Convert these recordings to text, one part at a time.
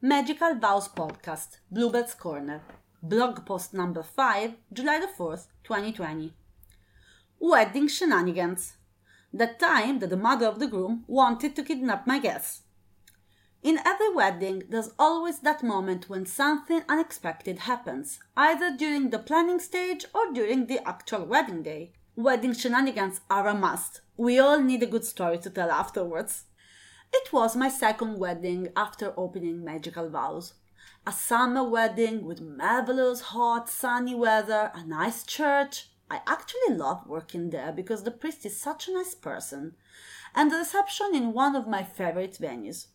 Magical Vows Podcast, Bluebell's Corner, blog post number 5, July the 4th, 2020. Wedding shenanigans. The time that the mother of the groom wanted to kidnap my guests. In every wedding, there's always that moment when something unexpected happens, either during the planning stage or during the actual wedding day. Wedding shenanigans are a must. We all need a good story to tell afterwards. It was my second wedding after opening Magical Vows. A summer wedding with marvelous hot sunny weather, a nice church. I actually love working there because the priest is such a nice person. And the reception in one of my favorite venues.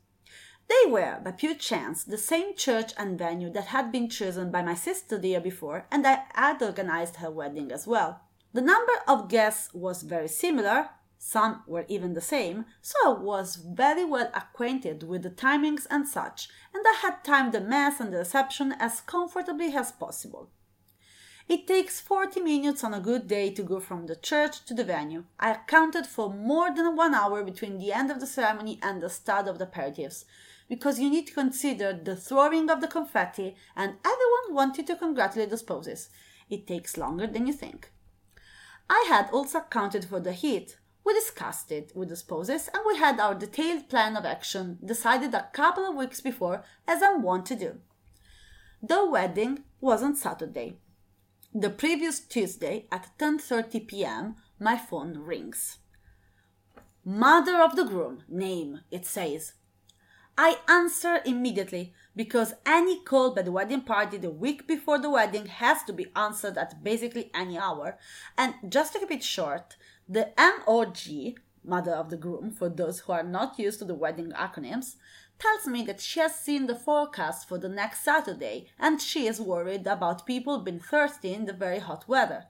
They were, by pure chance, the same church and venue that had been chosen by my sister the year before, and I had organized her wedding as well. The number of guests was very similar, some were even the same, so I was very well acquainted with the timings and such, and I had timed the mass and the reception as comfortably as possible. It takes 40 minutes on a good day to go from the church to the venue. I accounted for more than one hour between the end of the ceremony and the start of the aperitifs, because you need to consider the throwing of the confetti and everyone wanted to congratulate the spouses. It takes longer than you think. I had also accounted for the heat, we discussed it with the spouses and we had our detailed plan of action decided a couple of weeks before, as I'm wont to do. The wedding was on Saturday. The previous Tuesday at 10:30 p.m., my phone rings. Mother of the groom, name, it says. I answer immediately because any call by the wedding party the week before the wedding has to be answered at basically any hour. And just to keep it short, the MOG, mother of the groom, for those who are not used to the wedding acronyms, tells me that she has seen the forecast for the next Saturday and she is worried about people being thirsty in the very hot weather.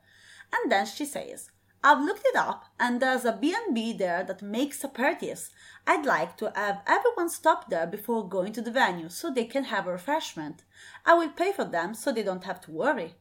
And then she says, I've looked it up and there's a B&B there that makes aperitifs. I'd like to have everyone stop there before going to the venue so they can have a refreshment. I will pay for them so they don't have to worry.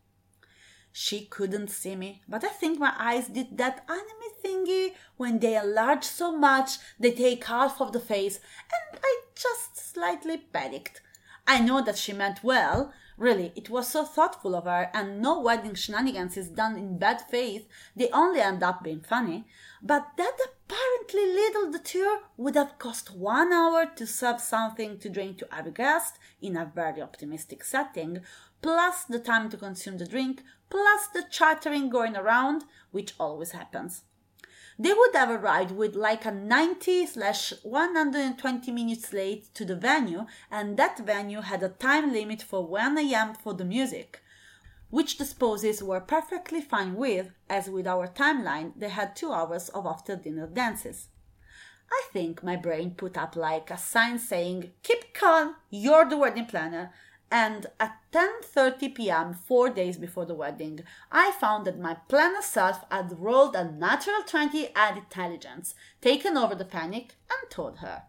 She couldn't see me, but I think my eyes did that anime thingy when they enlarge so much they take half of the face, and I just slightly panicked. I know that she meant well. Really, it was so thoughtful of her, and no wedding shenanigans is done in bad faith. They only end up being funny. But that apparently little detour would have cost one hour to serve something to drink to every guest in a very optimistic setting, plus the time to consume the drink, plus the chattering going around, which always happens. They would have arrived with like a 90 slash 120 minutes late to the venue, and that venue had a time limit for 1 am for the music, which the spouses were perfectly fine with, as with our timeline, they had two hours of after dinner dances. I think my brain put up like a sign saying, Keep calm, you're the wedding planner, and at 10:30 p.m. 4 days before the wedding I found that my planner self had rolled a natural 20 and intelligence taken over the panic and told her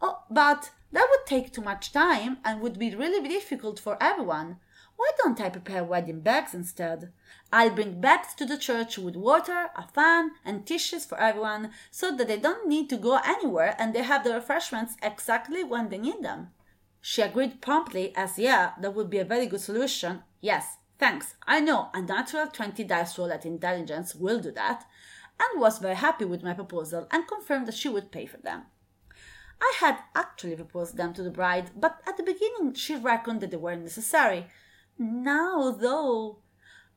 oh but that would take too much time and would be really difficult for everyone why don't I prepare wedding bags instead? I'll bring bags to the church with water, a fan, and tissues for everyone so that they don't need to go anywhere and they have the refreshments exactly when they need them. She agreed promptly as yeah, that would be a very good solution. Yes, thanks. I know a natural 20 dice roll at intelligence will do that, and was very happy with my proposal and confirmed that she would pay for them. I had actually proposed them to the bride, but at the beginning she reckoned that they weren't necessary. Now, though.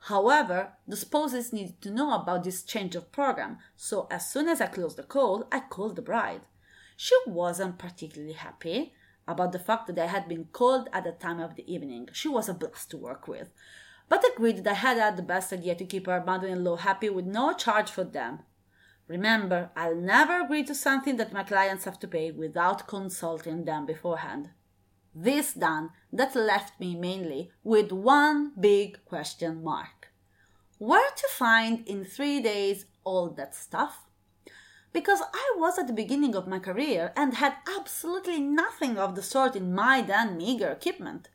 However, the spouses needed to know about this change of program, so as soon as I closed the call, I called the bride. She wasn't particularly happy, about the fact that I had been called at the time of the evening. She was a blast to work with, but agreed that I had had the best idea to keep her mother in law happy with no charge for them. Remember, I'll never agree to something that my clients have to pay without consulting them beforehand. This done, that left me mainly with one big question mark. Where to find in three days all that stuff? Because I was at the beginning of my career and had absolutely nothing of the sort in my then meager equipment.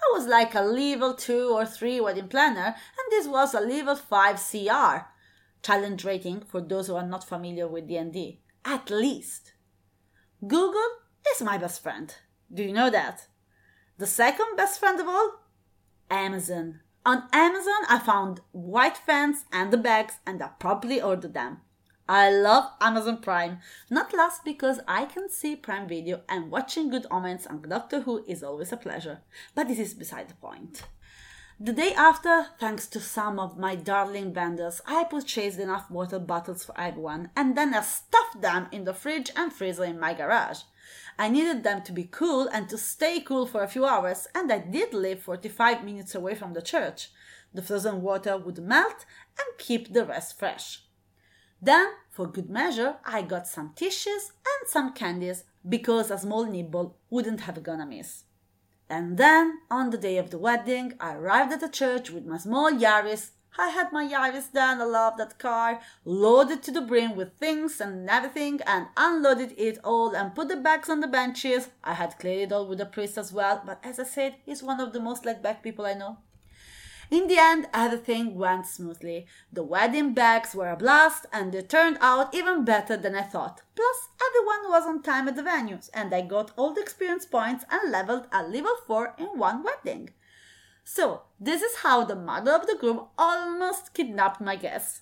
I was like a level 2 or 3 wedding planner, and this was a level 5 CR, challenge rating for those who are not familiar with D&D. At least. Google is my best friend. Do you know that? The second best friend of all? Amazon. On Amazon, I found white fans and the bags and I promptly ordered them. I love Amazon Prime, not last because I can see Prime Video and watching Good Omens and Doctor Who is always a pleasure, but this is beside the point. The day after, thanks to some of my darling vendors, I purchased enough water bottles for everyone and then I stuffed them in the fridge and freezer in my garage. I needed them to be cool and to stay cool for a few hours, and I did live 45 minutes away from the church. The frozen water would melt and keep the rest fresh. Then, for good measure, I got some tissues and some candies because a small nibble wouldn't have gone amiss. And then, on the day of the wedding, I arrived at the church with my small Yaris. I had my Yaris then, I love that car, loaded to the brim with things and everything, and unloaded it all and put the bags on the benches. I had cleared it all with the priest as well, but as I said, he's one of the most laid back people I know. In the end, everything went smoothly. The wedding bags were a blast, and they turned out even better than I thought. Plus, everyone was on time at the venues, and I got all the experience points and leveled a level 4 in one wedding. So, this is how the mother of the groom almost kidnapped my guests.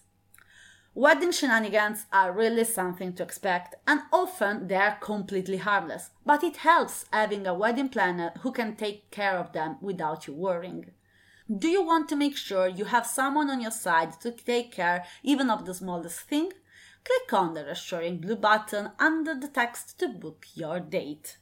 Wedding shenanigans are really something to expect, and often they are completely harmless, but it helps having a wedding planner who can take care of them without you worrying. Do you want to make sure you have someone on your side to take care even of the smallest thing? Click on the reassuring blue button under the text to book your date.